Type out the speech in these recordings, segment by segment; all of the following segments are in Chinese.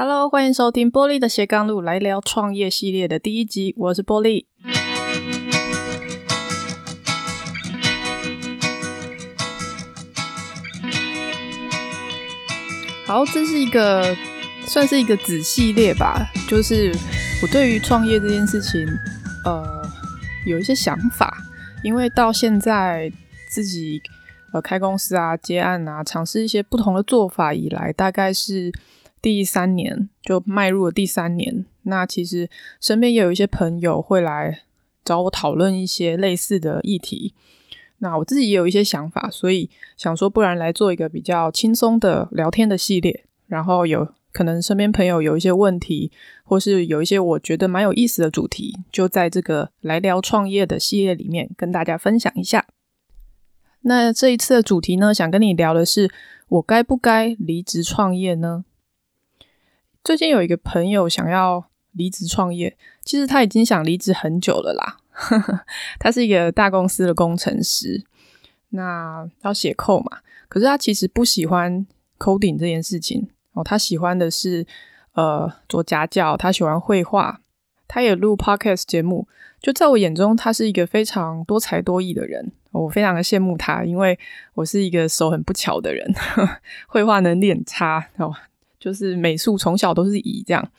Hello，欢迎收听玻璃的斜杠路，来聊创业系列的第一集。我是玻璃。好，这是一个算是一个子系列吧，就是我对于创业这件事情，呃，有一些想法，因为到现在自己呃开公司啊、接案啊、尝试一些不同的做法以来，大概是。第三年就迈入了第三年，那其实身边也有一些朋友会来找我讨论一些类似的议题。那我自己也有一些想法，所以想说，不然来做一个比较轻松的聊天的系列。然后有可能身边朋友有一些问题，或是有一些我觉得蛮有意思的主题，就在这个来聊创业的系列里面跟大家分享一下。那这一次的主题呢，想跟你聊的是，我该不该离职创业呢？最近有一个朋友想要离职创业，其实他已经想离职很久了啦。他是一个大公司的工程师，那要写 code 嘛，可是他其实不喜欢 coding 这件事情哦，他喜欢的是呃做家教，他喜欢绘画，他也录 podcast 节目。就在我眼中，他是一个非常多才多艺的人，我非常的羡慕他，因为我是一个手很不巧的人，绘画能力很差哦。就是美术从小都是乙这样，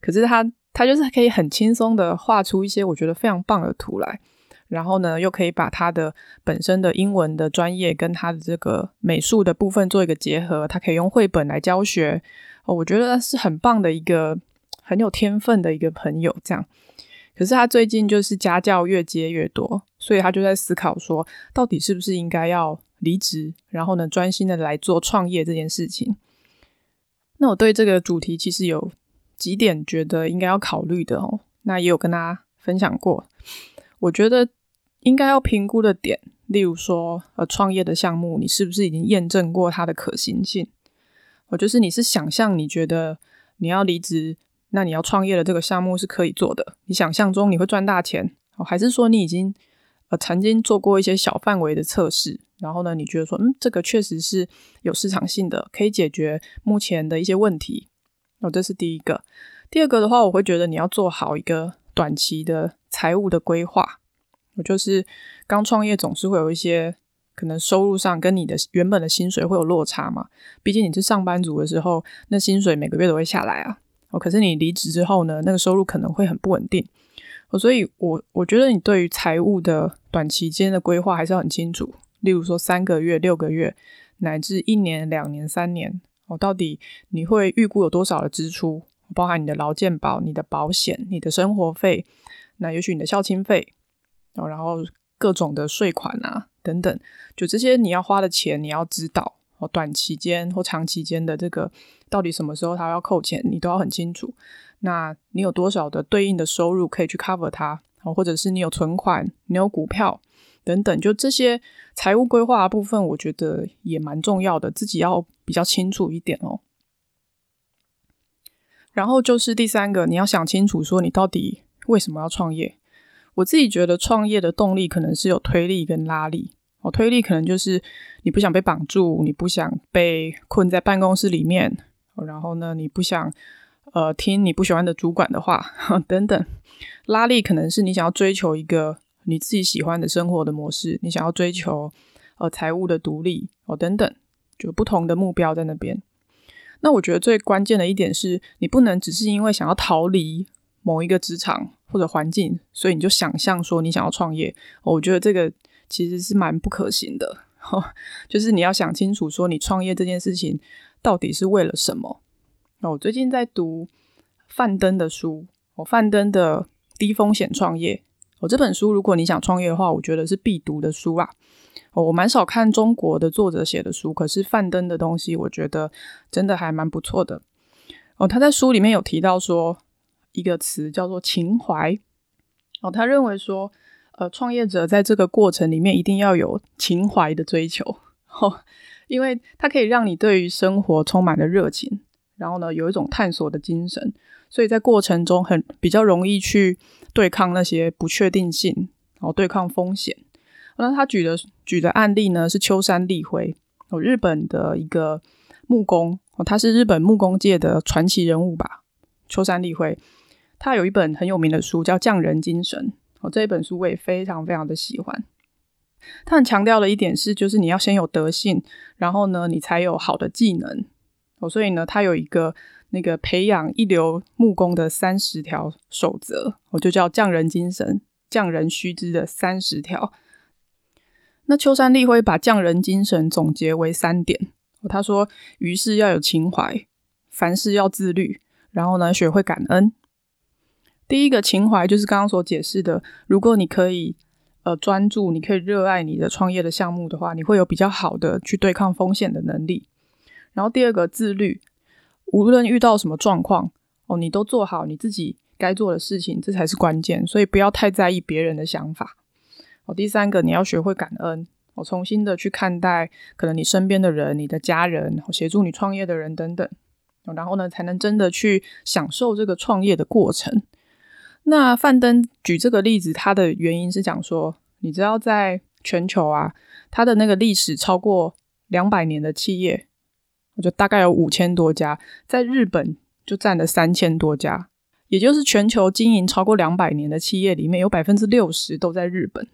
可是他他就是可以很轻松的画出一些我觉得非常棒的图来，然后呢又可以把他的本身的英文的专业跟他的这个美术的部分做一个结合，他可以用绘本来教学，哦，我觉得是很棒的一个很有天分的一个朋友这样。可是他最近就是家教越接越多，所以他就在思考说，到底是不是应该要离职，然后呢专心的来做创业这件事情。那我对这个主题其实有几点觉得应该要考虑的哦，那也有跟大家分享过。我觉得应该要评估的点，例如说，呃，创业的项目，你是不是已经验证过它的可行性？我就是你是想象你觉得你要离职，那你要创业的这个项目是可以做的，你想象中你会赚大钱，哦，还是说你已经呃曾经做过一些小范围的测试？然后呢，你觉得说，嗯，这个确实是有市场性的，可以解决目前的一些问题。哦，这是第一个。第二个的话，我会觉得你要做好一个短期的财务的规划。我就是刚创业，总是会有一些可能收入上跟你的原本的薪水会有落差嘛。毕竟你是上班族的时候，那薪水每个月都会下来啊。哦，可是你离职之后呢，那个收入可能会很不稳定。哦，所以我我觉得你对于财务的短期间的规划还是很清楚。例如说三个月、六个月，乃至一年、两年、三年，哦，到底你会预估有多少的支出？包含你的劳健保、你的保险、你的生活费，那也许你的孝亲费，哦，然后各种的税款啊等等，就这些你要花的钱，你要知道哦，短期间或长期间的这个到底什么时候它要扣钱，你都要很清楚。那你有多少的对应的收入可以去 cover 它？哦，或者是你有存款，你有股票。等等，就这些财务规划的部分，我觉得也蛮重要的，自己要比较清楚一点哦。然后就是第三个，你要想清楚，说你到底为什么要创业？我自己觉得创业的动力可能是有推力跟拉力哦。推力可能就是你不想被绑住，你不想被困在办公室里面，然后呢，你不想呃听你不喜欢的主管的话 等等。拉力可能是你想要追求一个。你自己喜欢的生活的模式，你想要追求呃财务的独立哦等等，就不同的目标在那边。那我觉得最关键的一点是，你不能只是因为想要逃离某一个职场或者环境，所以你就想象说你想要创业。我觉得这个其实是蛮不可行的。就是你要想清楚，说你创业这件事情到底是为了什么。那我最近在读范登的书，我范登的低风险创业。我、这本书，如果你想创业的话，我觉得是必读的书啊。哦、我蛮少看中国的作者写的书，可是范登的东西，我觉得真的还蛮不错的。哦，他在书里面有提到说一个词叫做情怀。哦，他认为说，呃，创业者在这个过程里面一定要有情怀的追求，哦，因为它可以让你对于生活充满了热情，然后呢，有一种探索的精神，所以在过程中很比较容易去。对抗那些不确定性，然后对抗风险。那他举的举的案例呢是秋山立辉，哦，日本的一个木工，哦，他是日本木工界的传奇人物吧，秋山立辉。他有一本很有名的书叫《匠人精神》，哦，这一本书我也非常非常的喜欢。他很强调的一点是，就是你要先有德性，然后呢，你才有好的技能。哦，所以呢，他有一个那个培养一流木工的三十条守则，我就叫匠人精神，匠人须知的三十条。那秋山立辉把匠人精神总结为三点。他说：“于是要有情怀，凡事要自律，然后呢，学会感恩。第一个情怀就是刚刚所解释的，如果你可以呃专注，你可以热爱你的创业的项目的话，你会有比较好的去对抗风险的能力。然后第二个自律，无论遇到什么状况哦，你都做好你自己该做的事情，这才是关键。所以不要太在意别人的想法。哦，第三个你要学会感恩。”我重新的去看待可能你身边的人、你的家人、协助你创业的人等等，然后呢，才能真的去享受这个创业的过程。那范登举这个例子，他的原因是讲说，你知道在全球啊，他的那个历史超过两百年的企业，我觉得大概有五千多家，在日本就占了三千多家，也就是全球经营超过两百年的企业里面有百分之六十都在日本。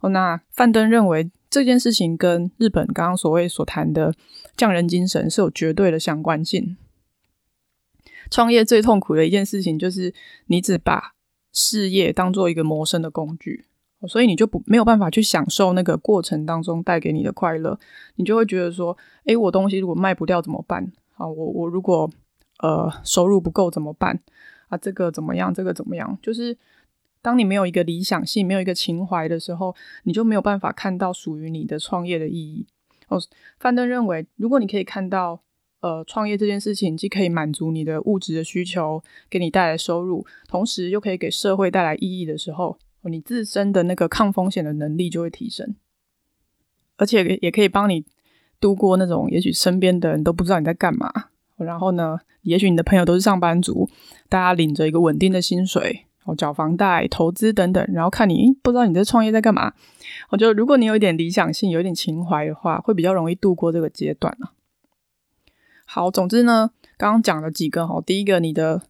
哦，那范登认为。这件事情跟日本刚刚所谓所谈的匠人精神是有绝对的相关性。创业最痛苦的一件事情就是你只把事业当做一个谋生的工具，所以你就不没有办法去享受那个过程当中带给你的快乐。你就会觉得说：“诶，我东西如果卖不掉怎么办？啊，我我如果呃收入不够怎么办？啊，这个怎么样？这个怎么样？就是。”当你没有一个理想性，没有一个情怀的时候，你就没有办法看到属于你的创业的意义。哦，范登认为，如果你可以看到，呃，创业这件事情既可以满足你的物质的需求，给你带来收入，同时又可以给社会带来意义的时候，你自身的那个抗风险的能力就会提升，而且也可以帮你度过那种也许身边的人都不知道你在干嘛，然后呢，也许你的朋友都是上班族，大家领着一个稳定的薪水。缴房贷、投资等等，然后看你不知道你在创业在干嘛。我觉得如果你有一点理想性、有一点情怀的话，会比较容易度过这个阶段啊。好，总之呢，刚刚讲了几个哈，第一个，你的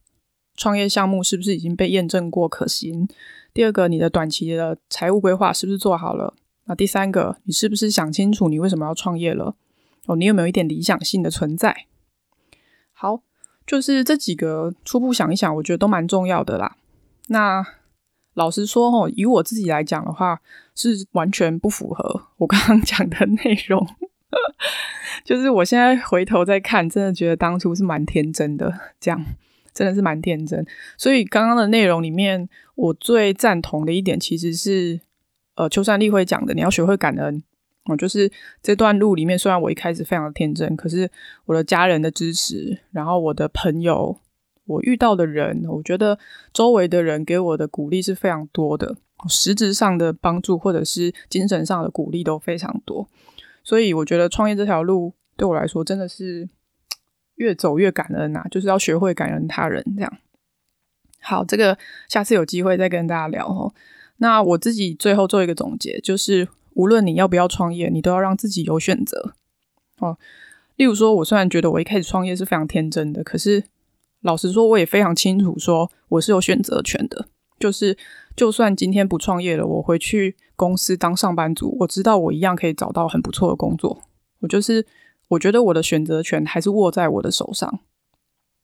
创业项目是不是已经被验证过可行？第二个，你的短期的财务规划是不是做好了？那第三个，你是不是想清楚你为什么要创业了？哦，你有没有一点理想性的存在？好，就是这几个初步想一想，我觉得都蛮重要的啦。那老实说，哦，以我自己来讲的话，是完全不符合 我刚刚讲的内容。就是我现在回头再看，真的觉得当初是蛮天真的，这样真的是蛮天真。所以刚刚的内容里面，我最赞同的一点，其实是呃，秋山立会讲的，你要学会感恩。哦，就是这段路里面，虽然我一开始非常的天真，可是我的家人的支持，然后我的朋友。我遇到的人，我觉得周围的人给我的鼓励是非常多的，实质上的帮助或者是精神上的鼓励都非常多，所以我觉得创业这条路对我来说真的是越走越感恩呐，就是要学会感恩他人这样。好，这个下次有机会再跟大家聊哦。那我自己最后做一个总结，就是无论你要不要创业，你都要让自己有选择哦。例如说，我虽然觉得我一开始创业是非常天真的，可是。老实说，我也非常清楚，说我是有选择权的。就是，就算今天不创业了，我回去公司当上班族，我知道我一样可以找到很不错的工作。我就是，我觉得我的选择权还是握在我的手上。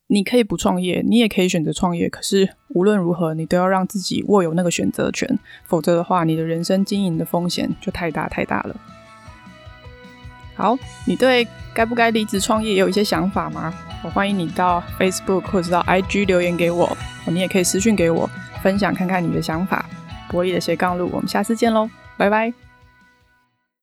你可以不创业，你也可以选择创业，可是无论如何，你都要让自己握有那个选择权，否则的话，你的人生经营的风险就太大太大了。好，你对该不该离职创业也有一些想法吗？我欢迎你到 Facebook 或者到 IG 留言给我，你也可以私讯给我，分享看看你的想法。玻璃的斜杠路，我们下次见喽，拜拜。